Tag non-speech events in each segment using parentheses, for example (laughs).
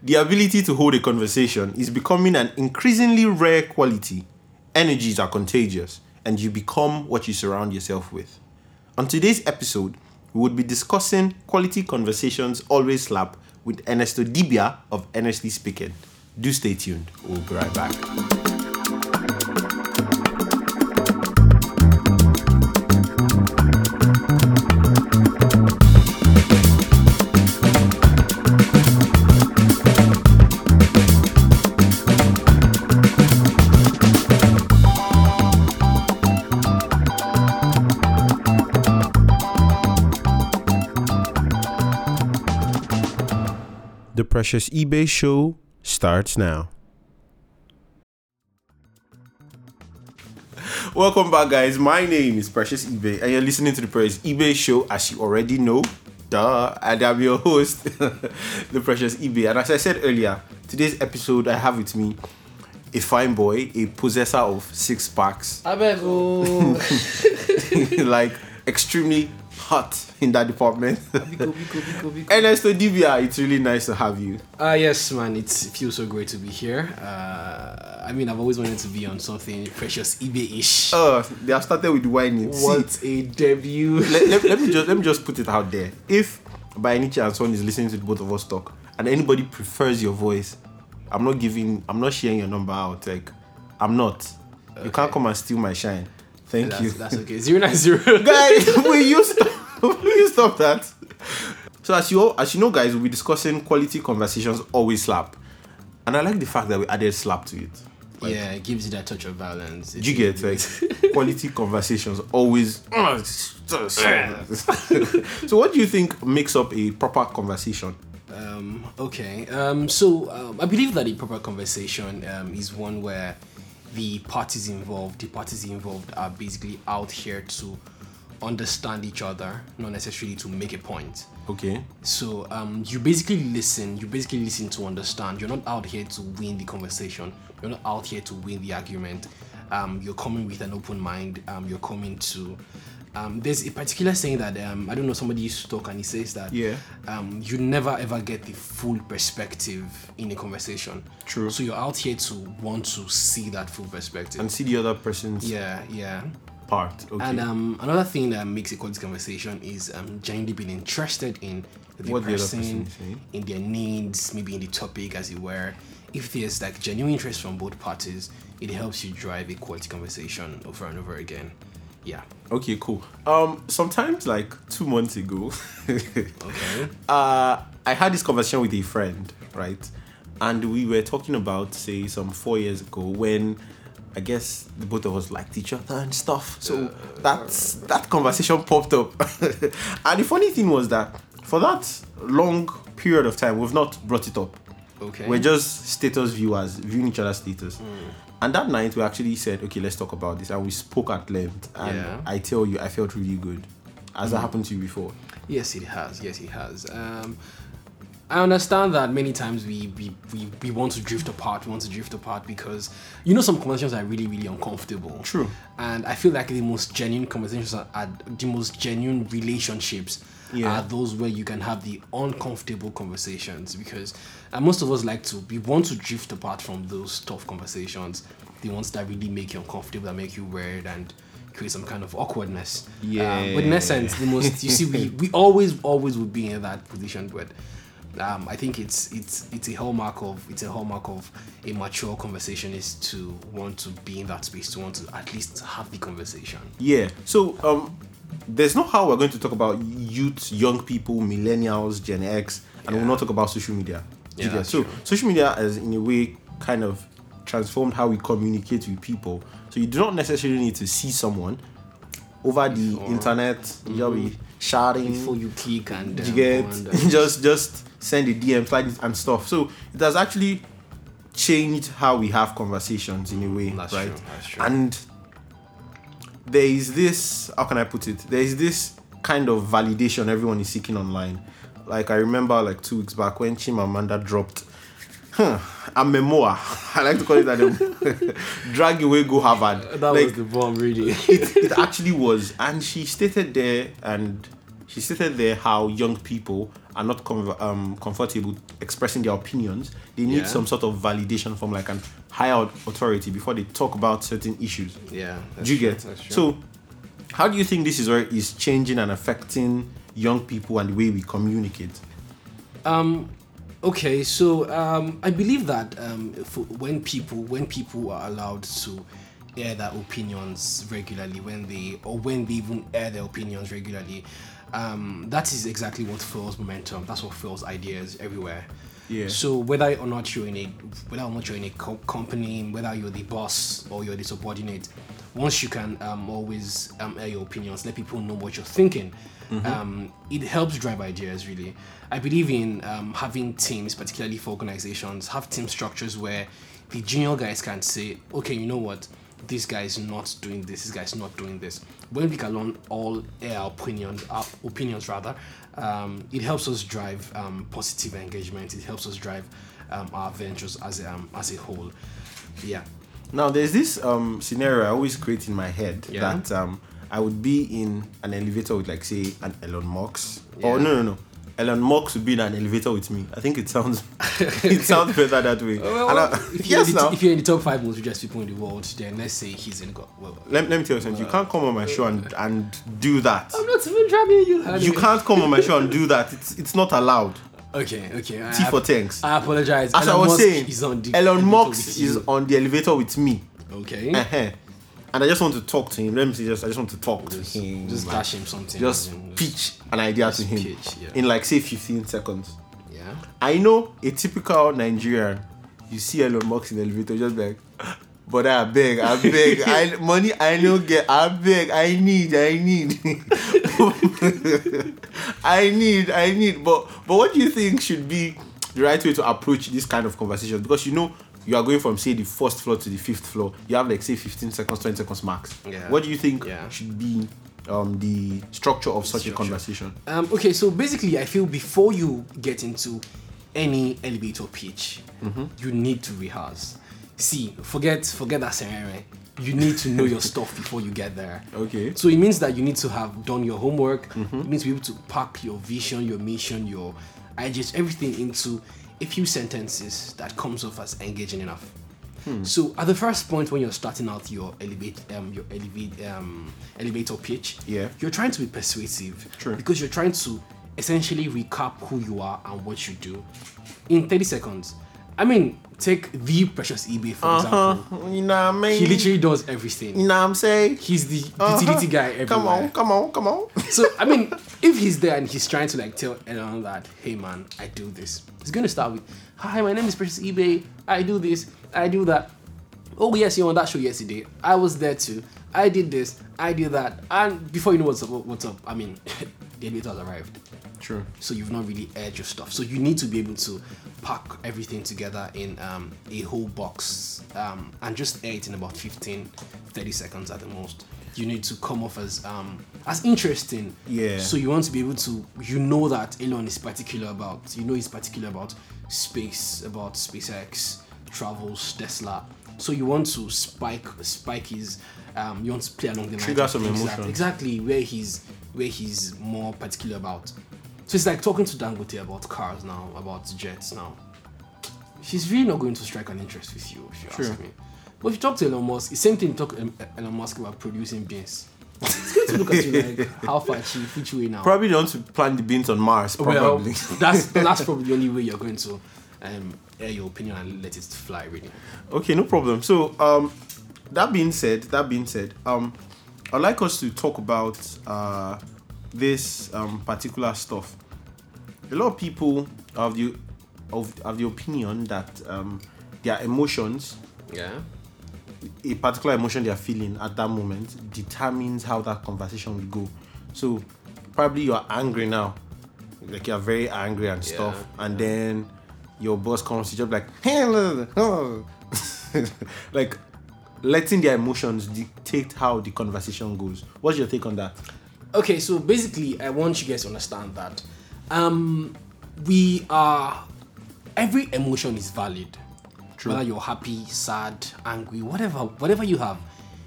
The ability to hold a conversation is becoming an increasingly rare quality. Energies are contagious, and you become what you surround yourself with. On today's episode, we would be discussing quality conversations always slap with Ernesto Dibia of Honestly Speaking. Do stay tuned. We'll be right back. Precious eBay Show starts now. Welcome back, guys. My name is Precious eBay, and you're listening to the Precious eBay Show, as you already know. Duh, and I'm your host, (laughs) the Precious eBay. And as I said earlier, today's episode I have with me a fine boy, a possessor of six packs, I beg (laughs) like extremely hot in that department. Biko, biko, biko. Ernesto (laughs) Dibia, it's really nice to have you. Ah yes, man. It feels so great to be here. Uh, I mean, I've always wanted to be on something precious eBay-ish. Oh, they have started with whining. See, what a debut! (laughs) let, let, let me just let me just put it out there. If by any chance someone is listening to both of us talk and anybody prefers your voice, I'm not giving I'm not sharing your number out. Like I'm not. You can't come and steal my shine. Thank that's, you. that's okay. Zero nine zero. (laughs) guys, (laughs) will you stop (laughs) will you stop that? So as you all, as you know, guys, we'll be discussing quality conversations always slap. And I like the fact that we added slap to it. yeah, it gives you that touch of violence. Do you get like quality conversations always so what do you think makes up a proper conversation Um, okay. Um, so um, I believe that a proper conversation um, is one where the parties involved, the parties involved, are basically out here to understand each other, not necessarily to make a point. okay So um, you basically listen. You basically listen to understand. You're not out here to win the conversation. You're not out here to win the argument. Um, you're coming with an open mind. Um, you're coming to. Um, there's a particular saying that um, I don't know. Somebody used to talk and he says that Yeah. um, you never ever get the full perspective in a conversation. True. So you're out here to want to see that full perspective. and see the other person's yeah, yeah. part okay And um, another thing that makes a quality conversation is um, genuinely being interested in the What the other person, person is saying. in their needs, maybe in the topic, as it were. If there's like genuine interest from both parties, it helps you drive a quality conversation over and over again. Yeah. okay cool um sometimes like two months ago Okay. (laughs) uh i had this conversation with a friend right and we were talking about say some four years ago when I guess the both of us liked each other and stuff. So that's that conversation popped up. (laughs) and the funny thing was that for that long period of time, we've not brought it up. Okay. We're just status viewers, viewing each other's status. Hmm. And that night, we actually said, okay, let's talk about this. And we spoke at length. And Yeah. I tell you, I felt really good. Has that happened to you before? Yes, it has. Yes, it has. Um, I understand that many times we, we, we, we want to drift apart. We want to drift apart because you know some conversations are really really uncomfortable. True. And I feel like the most genuine conversations are, are the most genuine relationships Yeah. are those where you can have the uncomfortable conversations because uh, most of us like to we want to drift apart from those tough conversations, the ones that really make you uncomfortable, that make you weird and create some kind of awkwardness. Um, but in essence, the most you see, we, we always always would be in that position, but um, I think it's it's it's a hallmark of it's a hallmark of a mature conversation is to want to be in that space, to want to at least have the conversation. Yeah. So um, there's not how we're going to talk about youth, young people, millennials, Gen X, and we'll not talk about social media. Yeah, So true. social media has in a way kind of transformed how we communicate with people. So you do not necessarily need to see someone over the Before. internet. You'll be shouting. Before you click and you um, get and, uh, (laughs) just just send a DM, slide and stuff. So it has actually changed how we have conversations in a way, That's right? true, that's true. And there is this how can I put it? There is this kind of validation everyone is seeking online. Like I remember like two weeks back when Chimamanda dropped huh, a memoir. (laughs) I like to call it that (laughs) drag away go Harvard. that like, was the bomb, really. it, it actually was and she stated there and she stated there how young people are not com- um, comfortable expressing their opinions. They need Yeah. some sort of validation from like an higher authority before they talk about certain issues. Yeah. Do you get? So, how do you think this is where is changing and affecting young people and the way we communicate? Um, okay, so um, I believe that um, for when people when people are allowed to air their opinions regularly, when they or when they even air their opinions regularly, um, that is exactly what fuels momentum. That's what fuels ideas everywhere. Yeah. So whether or not you're in a whether or not you're in a co- company, whether you're the boss or you're the subordinate, once you can um, always um, air your opinions, let people know what you're thinking. Um, it helps drive ideas really. I believe in um, having teams, particularly for organizations, have team structures where the junior guys can say, okay, you know what, this guy is not doing this, this guy is not doing this. When we can learn all our opinions, our opinions rather, um, it helps us drive um, positive engagement. It helps us drive um, our ventures as a, um, as a whole. Yeah. Now, there's this um, scenario I always create in my head Yeah. that um, I would be in an elevator with, like, say, an Elon Musk. Or Yeah. no, no, no. Elon Musk would be in an elevator with me. I think it sounds (laughs) it sounds better that way. Well, And I- if, you're yes, the, now. if you're in the top five most richest people in the world, then let's say he's in. go- Well, Let, let me tell you something. You can't come on my show and, and do that. I'm not even driving you. You can't come on my show and do that. It's it's not allowed. Okay, okay. I, T for thanks. I apologize. As I was Musk saying, is on the Elon Musk is you. on the elevator with me. okay. Uh-huh. And I just want to talk to him. Let me see. Just I just want to talk Just, to him. just man. dash him something. just pitch an idea to him pitch, yeah. in like say 15 seconds. Yeah. I know a typical Nigerian. You see Elon Musk in the elevator, just like, (laughs) but I beg, I beg, (laughs) I money I don't get, I beg, I need, I need, (laughs) I need, I need. But but what do you think should be the right way to approach this kind of conversation? Because you know you are going from say the first floor to the fifth floor. You have like say 15 seconds, 20 seconds max. Yeah. What do you think Yeah. should be um, the structure of such a conversation? Um, okay, so basically, I feel before you get into any elevator pitch, Mm-hmm. you need to rehearse. See, forget forget that scenario. You need to know your (laughs) stuff before you get there. Okay. So it means that you need to have done your homework. Mm-hmm. You need to be able to pack your vision, your mission, your ideas, everything into a few sentences that comes off as engaging enough. Hmm. So at the first point when you're starting out your elevate um your elevate um elevator pitch, Yeah. you're trying to be persuasive. True. Because you're trying to essentially recap who you are and what you do in 30 seconds. I mean, take the precious eBay for example. Uh-huh. You know what I mean? He literally does everything. You know what I'm saying? He's the Uh-huh. utility guy everywhere. Come on, come on, come on. (laughs) So I mean, if he's there and he's trying to like tell anyone that, hey man, I do this, he's gonna start with, hi, my name is Precious eBay. I do this, I do that. Oh yes, you were on that show yesterday. I was there too. I did this, I did that, and before you know what's up, what's up. I mean, (laughs) the elevator has arrived, True. so you've not really aired your stuff. So you need to be able to pack everything together in um, a whole box um, and just air it in about 15, 30 seconds at the most. You need to come off as um, as interesting. Yeah. So you want to be able to, you know that Elon is particular about, you know he's particular about space, about SpaceX, travels, Tesla. So you want to spike spike his, um, you want to play along the Trigger lines some exactly where he's where he's more particular about. So it's like talking to Dangote about cars now, about jets now. She's really not going to strike an interest with you, if you True. ask me. But if you talk to Elon Musk, it's same thing. you Talk to Elon Musk about producing beans. It's going to look at you (laughs) like, how far chief, which way now? Probably don't plant the beans on Mars. Probably. Well, that's (laughs) that's probably the only way you're going to um, air your opinion and let it fly, really. okay, no problem. So, um, that being said, that being said, um, I'd like us to talk about uh, this um, particular stuff. A lot of people have the of have the opinion that um, their emotions Yeah. a particular emotion they are feeling at that moment determines how that conversation will go. So probably you're angry now, like you're very angry and stuff, Yeah, and then your boss comes to you just like, (laughs) like letting their emotions dictate how the conversation goes. What's your take on that? Okay, so basically, I want you guys to understand that um, we are every emotion is valid. True. Whether you're happy, sad, angry, whatever, whatever you have,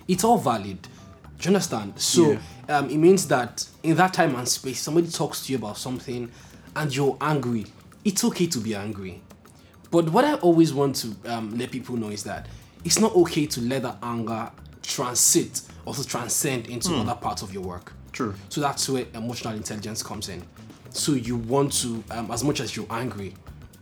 it's all valid. Do you understand? So um, it means that in that time and space, somebody talks to you about something and you're angry. It's okay to be angry. But what I always want to um, let people know is that it's not okay to let that anger transit or to transcend into other parts of your work. True. So that's where emotional intelligence comes in. So you want to, um, as much as you're angry,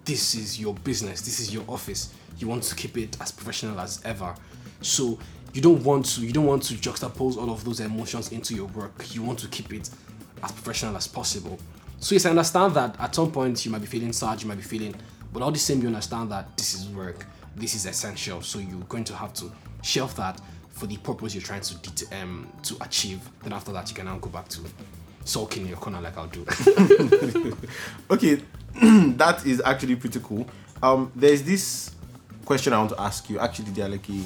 this is your business, this is your office. You want to keep it as professional as ever. So you don't want to, you don't want to juxtapose all of those emotions into your work. You want to keep it as professional as possible. So yes, I understand that at some point you might be feeling sad, you might be feeling, but all the same you understand that this is work, this is essential. So you're going to have to shelf that for the purpose you're trying to det- um, to achieve. Then after that you can now go back to sulking in your corner like I'll do. (laughs) Okay, (clears throat) that is actually pretty cool. Um, there's this question I want to ask you. Actually, there are like a,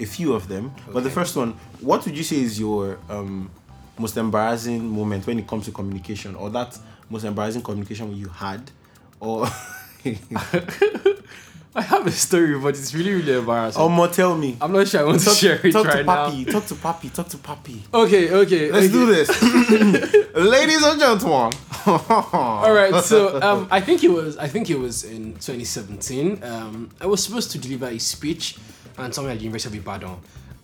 a few of them. But the first one, what would you say is your um, most embarrassing moment when it comes to communication, or that most embarrassing communication you had, or (laughs) (laughs) I have a story, but it's really really embarrassing. or more? Tell me. I'm not sure I want to share it talk right to now. Papi. Talk to Papi. Talk to Papi. Okay, okay. Let's okay. do this, (laughs) (laughs) ladies and gentlemen. All right, so um, I think it was I think it was in 2017. Um, I was supposed to deliver a speech and somewhere at the University of Ibadan.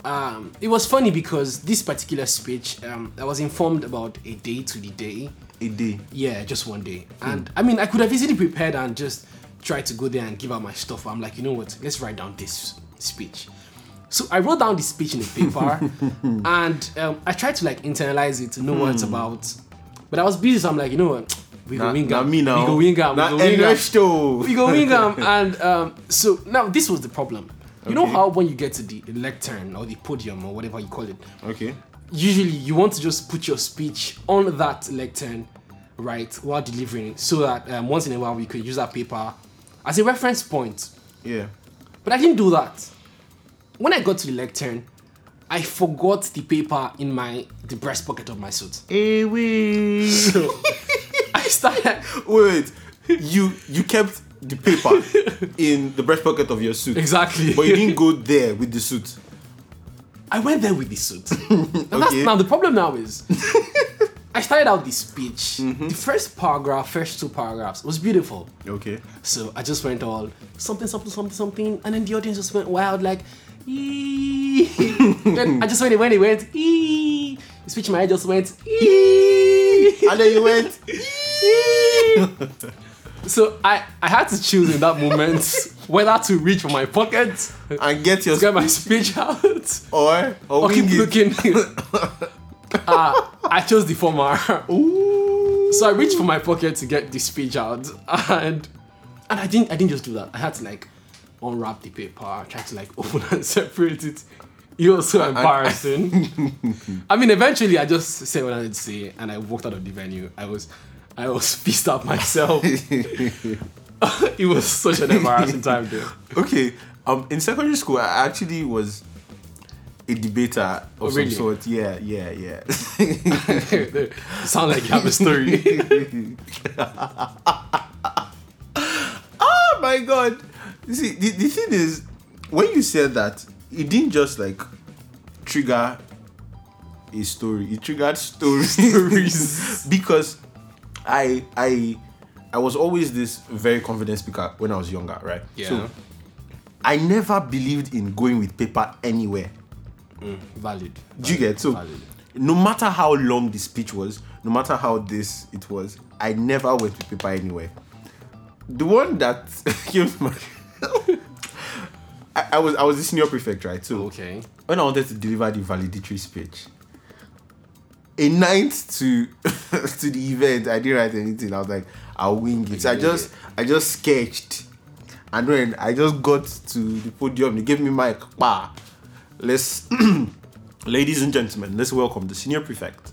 Um, it was funny because this particular speech, um, I was informed about a day to the day. A day. Yeah, just one day. And I mean, I could have easily prepared and just tried to go there and give out my stuff. I'm like, you know what? Let's write down this speech. So I wrote down the speech in a paper, (laughs) and um, I tried to like internalize it to know what it's about. But I was busy, so I'm like, you know what? We go wing now. We go wing am. We go wing am. Ernesto. We go wing am. (laughs) And um, so now this was the problem. You know how when you get to the lectern or the podium or whatever you call it, Okay. usually you want to just put your speech on that lectern, right, while delivering it, so that um, once in a while we could use that paper as a reference point. Yeah. But I didn't do that. When I got to the lectern, I forgot the paper in my the breast pocket of my suit. Hey, wait. So (laughs) I started Wait, you you kept the paper (laughs) in the breast pocket of your suit, exactly. but you didn't go there with the suit. I went there with the suit. (laughs) Okay. now the problem now is I started out the speech. Mm-hmm. The first paragraph, first two paragraphs was beautiful. Okay. So I just went all something, something, something, something, and then the audience just went wild, like, "Ee." (laughs) then I just went, it went, it went, "Ee." the speech in my head just went, "Ee." (laughs) And then you went. so I, I had to choose in that moment (laughs) whether to reach for my pocket, and get your get my speech out, or or, or keep it. looking. Uh, I chose the former. (laughs) Ooh. So I reached for my pocket to get the speech out, (laughs) and and I didn't I didn't just do that. I had to like unwrap the paper, try to like (laughs) open and separate it. It was so embarrassing. I mean, eventually I just said what I had to say, and I walked out of the venue. I was I was pissed off myself. it was such an embarrassing time, dude. Okay. Um, in secondary school, I actually was a debater of Oh, some sort. Yeah, yeah, yeah. (laughs) sound like you have a story. (laughs) oh my god! You see, the, the thing is, when you said that, it didn't just like trigger a story. It triggered stories. Stories. (laughs) because I I I was always this very confident speaker when I was younger, right? Yeah. So I never believed in going with paper anywhere. Mm. Valid. Do you get so? Valid. No matter how long the speech was, no matter how this it was, I never went with paper anywhere. The one that (laughs) came to my (laughs) I, I was I was the senior prefect, right? So Okay. when I wanted to deliver the valedictory speech, a night to (laughs) to the event, I didn't write anything. I was like, I'll wing it. So I just I just sketched, and when I just got to the podium, they gave me my pa. Let's, (clears throat) ladies and gentlemen, let's welcome the senior prefect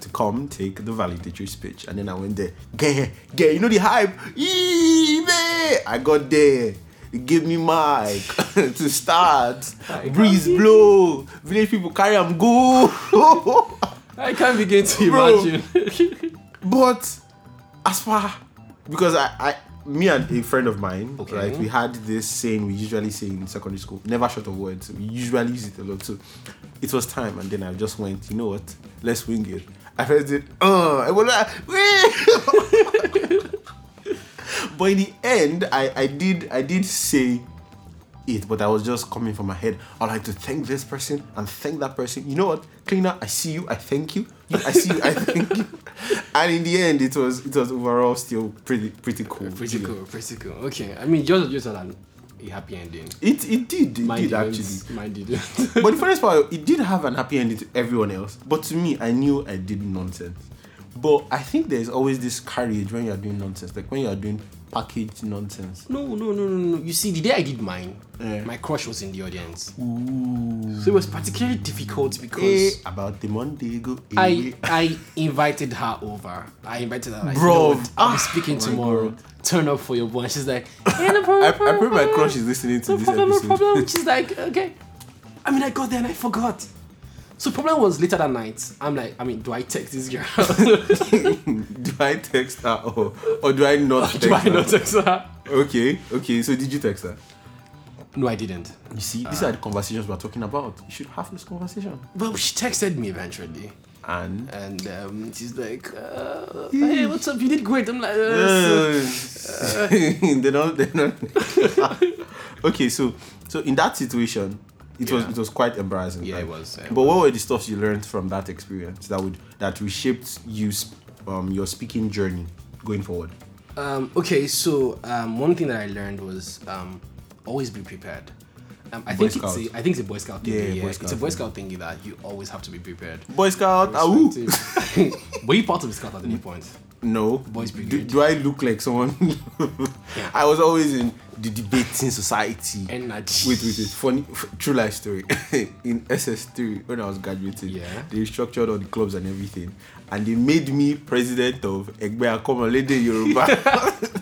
to come take the valedictory speech. And then I went there, get, get, you know the hype. Yee. I got there. Give me mic (laughs) to start. Breeze blow. Village people carry them go. (laughs) I can't begin to Bro. imagine. (laughs) but as far because I, I me and a friend of mine, Okay. right? We had this saying we usually say in secondary school, never short of words. We usually use it a lot. So it was time, and then I just went, you know what? Let's wing it. I felt it. oh, I was (laughs) like, but in the end, I, I did I did say it, but I was just coming from my head. I'd like to thank this person and thank that person. You know what, cleaner? I see you. I thank you. You, I see you. I thank you. (laughs) And in the end, it was it was overall still pretty pretty cool. Pretty cool, pretty cool. Okay, I mean, just an- a happy ending. It it did it Mine did actually. Mine didn't. (laughs) But the funniest part, it did have an happy ending to everyone else. But to me, I knew I did nonsense. But I think there's always this courage when you're doing nonsense, like when you're doing packaged nonsense. no, no, no, no, no. You see, the day I did mine, Yeah. my crush was in the audience. Ooh. So it was particularly difficult Eh, because about the Monday go. eh, I I invited her over. I invited her. Like, you know I'm Ah, speaking my tomorrow. Turn up for your boy. And she's like, (laughs) yeah, no problem. I, no I pray my crush is listening to No this problem, no episode. problem. (laughs) She's like, okay. I mean, I got there and I forgot. So problem was later that night. I'm like, I mean, do I text this girl? (laughs) do I text her or, or do I not (laughs) text do I her? not text her? Okay, okay. So did you text her? No, I didn't. You see, these are the conversations we're talking about. You should have this conversation. Well, she texted me eventually. And And um, she's like, uh, hey, what's up? You did great. I'm like, uh, so- (laughs) they don't they don't okay so so in that situation it was it was quite embarrassing Yeah, right? it was, yeah. but what were the stuff you learned from that experience that would that reshaped you um your speaking journey going forward Um, okay, so um, one thing that I learned was um, always be prepared. Um, I Boy think it's a, I think it's a Boy Scout thingy. Yeah, Yeah, Boy it's a Boy Scout thingy that you always have to be prepared. boy scout ahoo. Respective. (laughs) Were you part of the Scout at any point? No Boys do, Brigade. do i look like someone (laughs) i was always in the debating society Energy. Wait, wait, wait. Funny, f- true life story. (laughs) in SS3, when I was graduating, Yeah. they structured all the clubs and everything, and they made me president of Egbe Akomolede Yoruba. (laughs)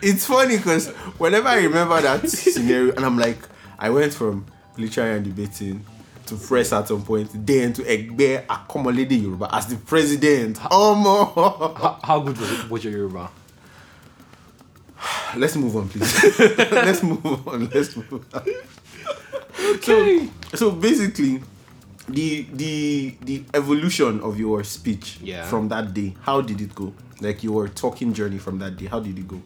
it's funny because whenever I remember that scenario, and I'm like, I went from literary and debating to press at some point, then to Egbe Akomolede Yoruba as the president. Oh, how, how good was, it, was your Yoruba? (sighs) Let's move on, please. (laughs) Let's move on. Let's move on. Okay. so basically the the the evolution of your speech Yeah. from that day how did it go like your talking journey from that day how did it go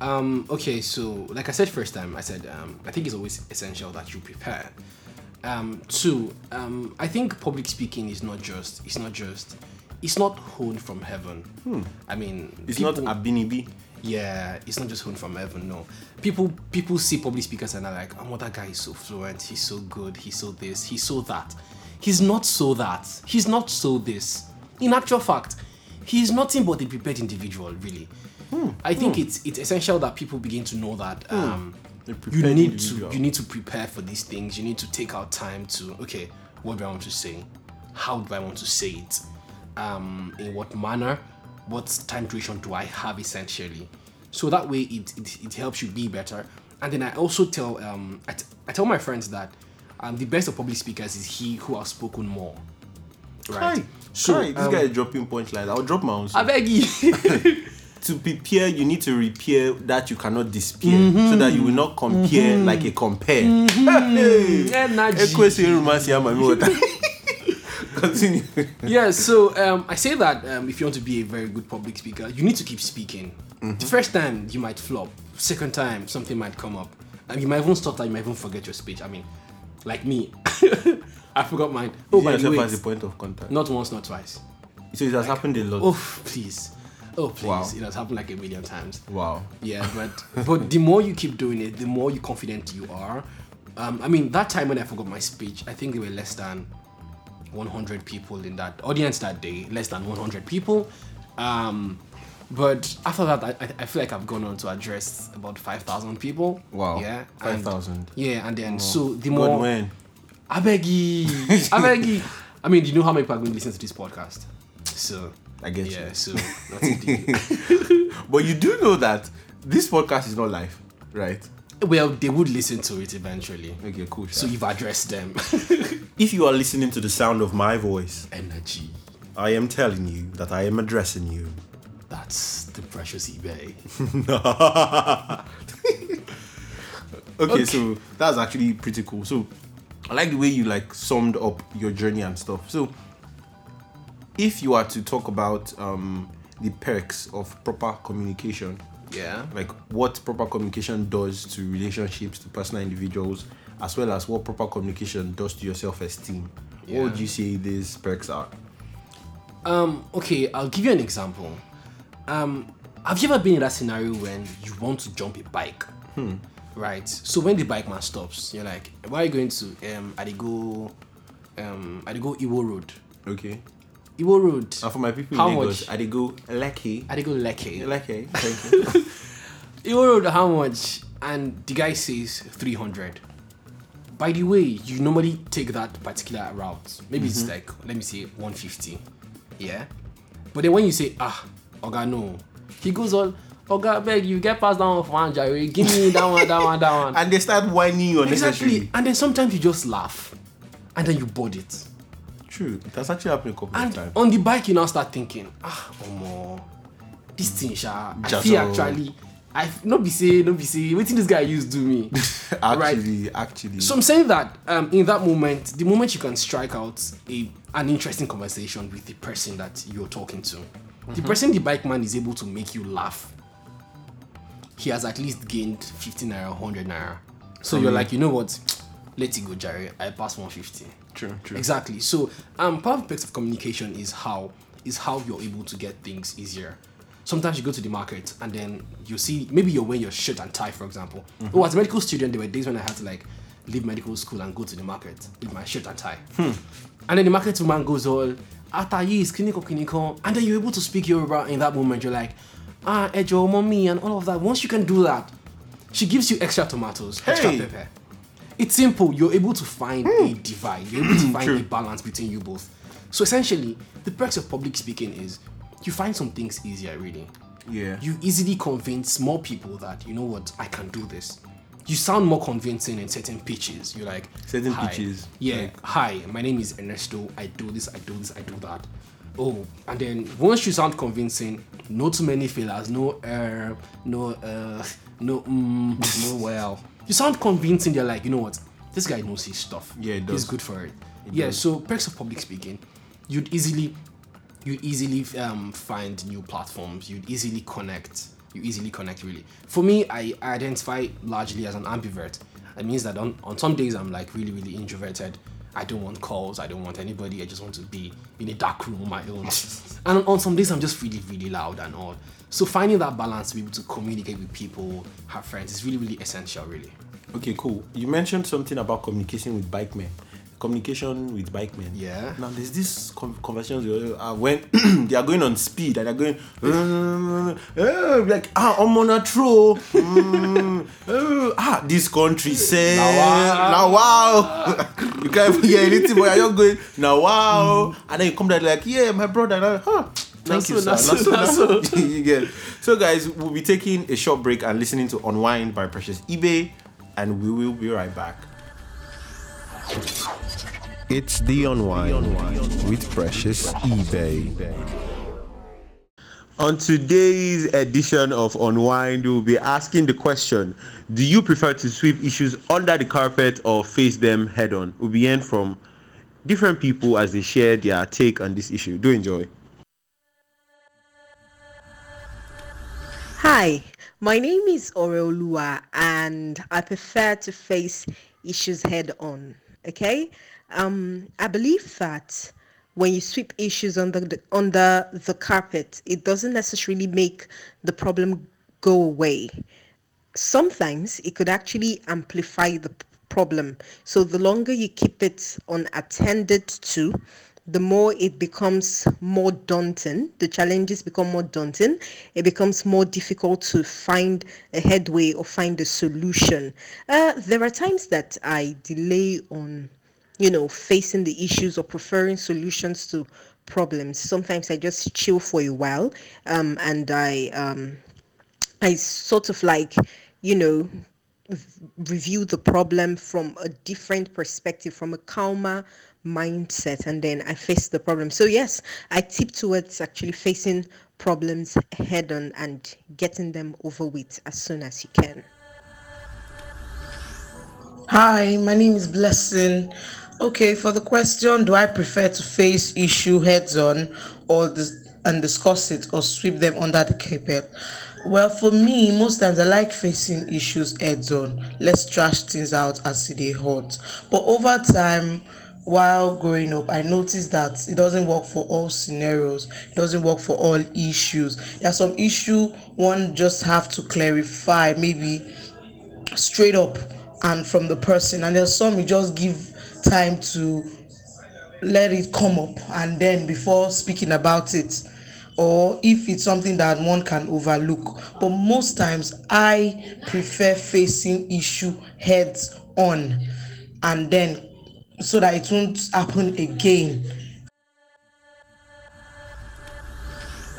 Um, okay, so like I said first time, I said um, I think it's always essential that you prepare. Um, two, um, I think public speaking is not just it's not just it's not honed from heaven. I mean, Hmm. it's people- not abinibi yeah, it's not just honed from heaven. No, people people see public speakers and are like, oh, that guy is so fluent. He's so good. He's so this. He's so that. He's not so that. He's not so this. In actual fact, he's nothing but a prepared individual. Really, I think it's it's essential that people begin to know that. Um, A you need individual. to you need to prepare for these things. You need to take out time to okay, what do I want to say? How do I want to say it? Um, in what manner? What time duration do I have essentially? So that way it, it, it helps you be better. And then I also tell um I, t- I tell my friends that um, the best of public speakers is he who has spoken more. Right. Hi. So this um, guy is dropping punchlines. I'll drop my own. I beg you. (laughs) to prepare, you need to repair that you cannot disappear, Mm-hmm. so that you will not compare like a compare. Hey, Energy. Ekwesi Rumasi Amami Wata. (laughs) Continue. yeah, so um, I say that um, if you want to be a very good public speaker, you need to keep speaking. The first time you might flop, second time something might come up, and you might even stop that you might even forget your speech. I mean, like me, (laughs) I forgot mine. Oh, by the yourself way, as a point of contact. not once, not twice. So it has happened a lot. Oh, please, oh please, Wow. it has happened like a million times. Wow. Yeah, but but the more you keep doing it, the more you confident you are. Um, I mean, that time when I forgot my speech, I think there were less than 100 people in that audience that day, less than 100 people. Um, but after that, I, I- I feel like I've gone on to address about 5,000 people. Wow. Yeah. 5,000. Yeah, and then so the God more. when? I beg you. I beg you. (laughs) I mean, do you know how many people are going to listen to this podcast? So. I get yeah, you. so (laughs) deep. (laughs) But you do know that this podcast is not live, right? well, they would listen to it eventually. Okay, cool. So you've addressed them. (laughs) if you are listening to the sound of my voice, Energy. I am telling you that I am addressing you. That's the precious eBay. okay, so that's actually pretty cool. So I like the way you like summed up your journey and stuff. So if you are to talk about um the perks of proper communication, Yeah. like what proper communication does to relationships, to personal individuals, as well as what proper communication does to your self-esteem. What would you say these perks are? Um, okay, I'll give you an example. Um, have you ever been in that scenario when you want to jump a bike? Hmm. Right. So when the bike man stops, you're like, where are you going to? Um, I go, um, I go Iwo Road. Okay. Iwo Road. And for my people How in Lagos, much? I they go lucky. I go Lekki. Lucky. (laughs) Thank you. Iwo Road, how much? And the guy says 300. By the way, you normally take that particular route. Maybe it's like, let me say 150. Yeah? But then when you say, ah, Oga, no. He goes on, Oga, beg you, get past that one for one, Jerry. Give me that one, that one, that one. (laughs) and they start whining you unnecessarily. exactly. And then sometimes you just laugh. And then you board it. True. It has actually happened a couple of And times. on the bike, you now start thinking, ah, omo, this thing, sha, I Just feel all- actually, I not be say, not be say, waiting this guy used do me. (laughs) actually, actually. So I'm saying that um, in that moment, the moment you can strike out a an interesting conversation with the person that you're talking to, the person the bike man is able to make you laugh. He has at least gained 50 naira, 100 naira. So you're like, you know what? Let it go, Jerry. I pass 150. True, true. Exactly. So um, part of the of communication is how is how you're able to get things easier. Sometimes you go to the market and then you see maybe you're wearing your shirt and tie, for example. Oh, as a medical student, there were days when I had to like leave medical school and go to the market with my shirt and tie. And then the market woman goes all, Atayi is clinical clinical, and then you're able to speak Yoruba in that moment. You're like, ah, Ejo, mommy, and all of that. Once you can do that, she gives you extra tomatoes, extra Hey. pepper. It's simple. You're able to find a divide. You're able to (clears throat) find True. a balance between you both. So essentially, the perks of public speaking is you find some things easier. Really, Yeah. you easily convince more people that you know what I can do this. You sound more convincing in certain pitches. You're like Certain "Hi." pitches, Yeah. like- Hi, my name is Ernesto. I do this. I do this. I do that. Oh, and then once you sound convincing, no too many fillers, no uh, no uh, no mm, no well. You sound convincing. They're like, you know what? This guy knows his stuff. Yeah, it He's good for it. yeah. So perks of public speaking, you'd easily you'd easily um, find new platforms. You'd easily connect. You easily connect. Really, for me, I identify largely as an ambivert. It means that on, on some days I'm like really really introverted. I don't want calls. I don't want anybody. I just want to be in a dark room on my own. (laughs) and on some days I'm just really really loud and all. So finding that balance to be able to communicate with people, have friends, is really really essential. Really. Okay, cool. You mentioned something about communication with bike men. Communication with bike men. Yeah. Now there's this con- conversations uh, when (clears throat) they are going on speed and they're going "Uh, uh, like ah I'm on a throw. Mm, uh, (laughs) ah this country say Now, wow. (laughs) you can't hear anything, but you're going now wow. And then you come there like yeah my brother. And huh. Thank you, sir. Na so, Na so, na na so. (laughs) so. you get. it. So, guys, we'll be taking a short break and listening to Unwind by Precious eBay, and we will be right back. It's the Unwind, with Precious eBay. On today's edition of Unwind, we'll be asking the question Do you prefer to sweep issues under the carpet or face them head on? We'll be hearing from different people as they share their take on this issue. Do enjoy. Hi, my name is Oreolua and I prefer to face issues head on. Okay? Um, I believe that when you sweep issues under the, under the carpet, it doesn't necessarily make the problem go away. Sometimes it could actually amplify the problem. So the longer you keep it unattended to, the more it becomes more daunting. The challenges become more daunting. It becomes more difficult to find a headway or find a solution. Uh, there are times that I delay on, you know, facing the issues or preferring solutions to problems. Sometimes I just chill for a while, um, and I um, I sort of like, you know, review the problem from a different perspective, from a calmer mindset and then I face the problem. So yes, I tip towards actually facing problems head on and getting them over with as soon as you can. Hi, my name is Blessing. Okay, for the question, do I prefer to face issue heads on or dis- and discuss it or sweep them under the carpet? Well, for me, most times I like facing issues heads on. Let's trash things out as they hot. But over time, while growing up, I noticed that it doesn't work for all scenarios. It doesn't work for all issues. There are some issue one just have to clarify, maybe straight up and from the person and there's some you just give time to let it come up and then before speaking about it or if it's something that one can overlook but most times i prefer facing issue heads on and then so that it won't happen again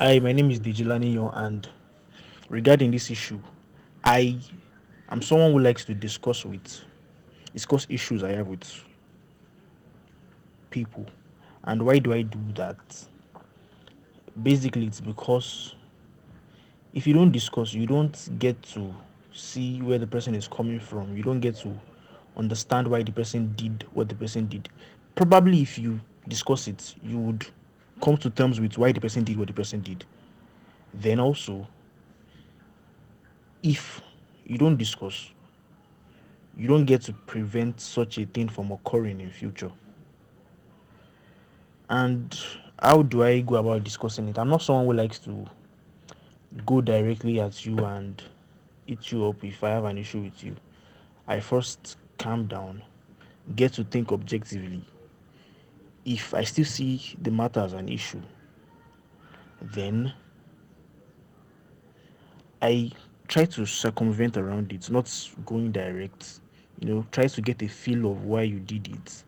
Hi, my name is Dijilani Yo, and regarding this issue, I am someone who likes to discuss with discuss issues I have with people. And why do I do that? Basically, it's because if you don't discuss, you don't get to see where the person is coming from. You don't get to understand why the person did what the person did. Probably, if you discuss it, you would come to terms with why the person did what the person did. Then also, if you don't discuss, you don't get to prevent such a thing from occurring in future. And how do I go about discussing it? I'm not someone who likes to go directly at you and eat you up if I have an issue with you. I first calm down, get to think objectively. If I still see the matter as an issue, then I try to circumvent around it, not going direct. You know, try to get a feel of why you did it.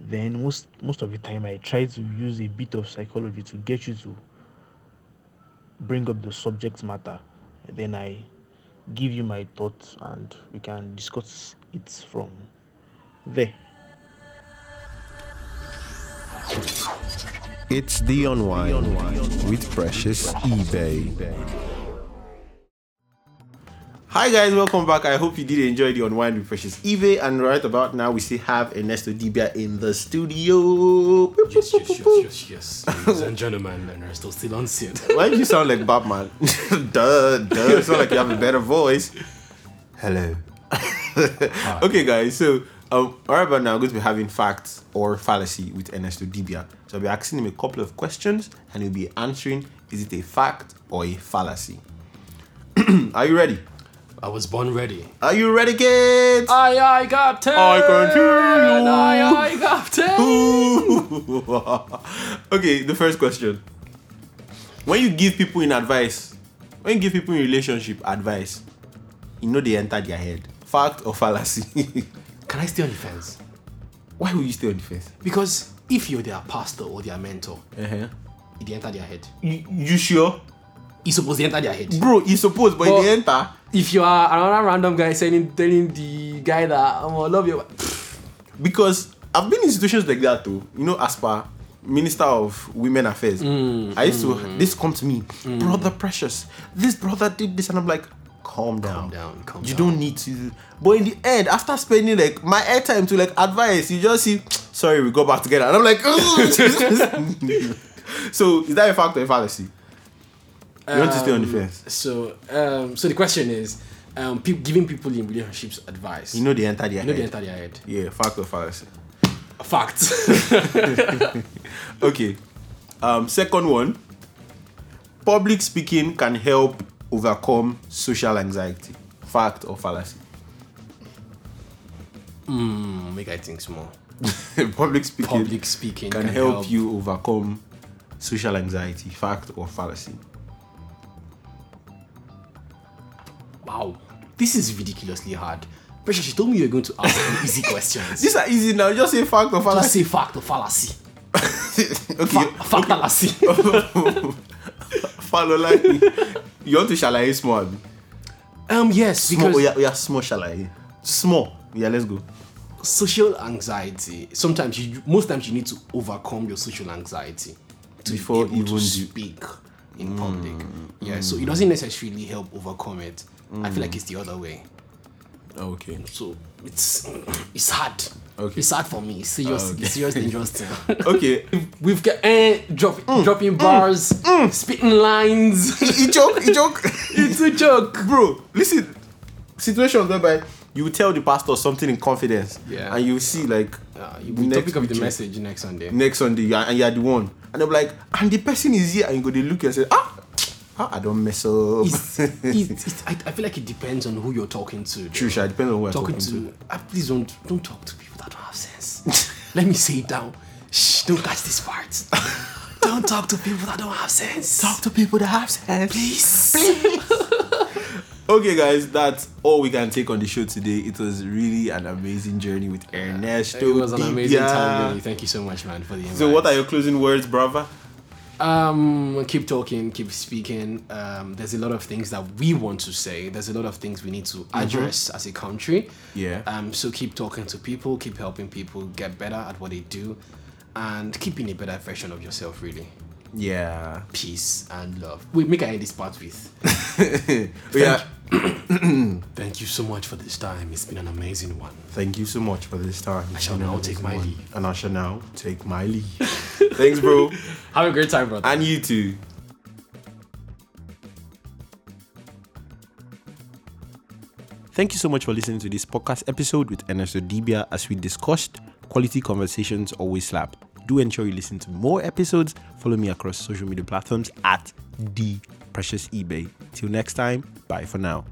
Then most most of the time I try to use a bit of psychology to get you to bring up the subject matter. Then I give you my thoughts and we can discuss it from there. It's the unwind with Precious eBay. Hi guys, welcome back. I hope you did enjoy the unwind with Precious eBay. And right about now, we still have Ernesto Dibia in the studio. Yes, yes, yes, yes, yes. Ladies and gentlemen, and are still still on set. (laughs) Why do you sound like Batman? (laughs) duh, duh. You sound like you have a better voice. Hello. (laughs) okay, guys. So, um, right about now, I'm going to be having facts or fallacy with Ernesto Dibia. So, I'll be asking him a couple of questions, and he'll be answering: is it a fact or a fallacy? (clears throat) Are you ready? I was born ready. Are you ready, kids? Aye, aye, Captain! I continue. Aye, aye, Captain! (laughs) okay, the first question. When you give people in advice, when you give people in relationship advice, you know they enter their head. Fact or fallacy? (laughs) Can I stay on the fence? Why will you stay on the fence? Because if you're their pastor or their mentor, Uh-huh. it enter their head. You, you sure? It's supposed to enter their head. Bro, you supposed, but But- they enter. If you are another random guy saying telling the guy that oh, I'm gonna love you, Because I've been in situations like that too. You know, as per Minister of Women Affairs, mm. I used to mm. this come to me, mm. brother Precious. This brother did this, and I'm like, calm down, Calm down, calm you down. don't need to. But in the end, after spending like my airtime to like advice, you just see, sorry, we go back together, and I'm like, (laughs) (laughs) so is that a fact or a fallacy? You want to stay on the fence? So, um, so the question is, um, pe- giving people in relationships advice. You know they enter their you know head. they enter their head. yeah, fact or fallacy? Fact. Okay. Um, second one. Public speaking can help overcome social anxiety. Fact or fallacy? mm, make I think small. (laughs) Public speaking Public speaking can, help, you overcome social anxiety. Fact or fallacy? This is ridiculously hard. Precious, you told me you were going to ask easy (laughs) questions. These are easy now. Just say fact or fallacy. Just fallacy. say fact or fallacy. (laughs) okay. Fa- fallacy. (laughs) Follow like You want to shalaye small? um, yes, Small. because yeah, oh yeah, small shalaye. Small. Yeah, let's go. social anxiety. Sometimes you, most times you need to overcome your social anxiety to Before be even to do- speak in public. Yeah, so it doesn't necessarily help overcome it. I feel like it's the other way. Okay. So it's it's hard. Okay. It's hard for me. It's serious. Okay. It's serious dangerous (laughs) thing. Okay. (laughs) We've got eh, drop, dropping bars, spitting lines. (laughs) he joke, he joke. it's a joke. Bro, listen. Situations whereby you tell the pastor something in confidence. Yeah. And you see like Uh, you the topic of the message next Sunday. next Sunday and you are the one. And they're like, and the person is here and you go they look and say, ah I don't mess up. It's, (laughs) it's, it's, I, I feel like it depends on who you're talking to. True, sure, depends on who I'm talking, talking, to. Ah, please don't don't talk to people that don't have sense. (laughs) Let me say it down. Shh, don't catch this part. (laughs) don't talk to people that don't have sense. Talk to people that have sense. please. Okay, guys, that's all we can take on the show today. It was really an amazing journey with Ernesto. It was an amazing Dibia. time, really. Thank you so much, man, for the invite. So, what are your closing words, brother? Um, keep talking, keep speaking. Um, there's a lot of things that we want to say. There's a lot of things we need to address as a country. Yeah. Um, so keep talking to people, keep helping people get better at what they do, and keeping a better version of yourself. Really, Yeah. peace and love. Wait, make I end this part with. (laughs) (laughs) yeah. (clears throat) Thank you so much for this time. It's been an amazing one. Thank you so much for this time. I shall now take my leave. And I shall now take my leave. (laughs) Thanks, bro. Have a great time, brother. and you too. Thank you so much for listening to this podcast episode with Ernesto Dibia. As we discussed, quality conversations always slap. Do ensure you listen to more episodes. Follow me across social media platforms at the precious eBay. Till next time, bye for now.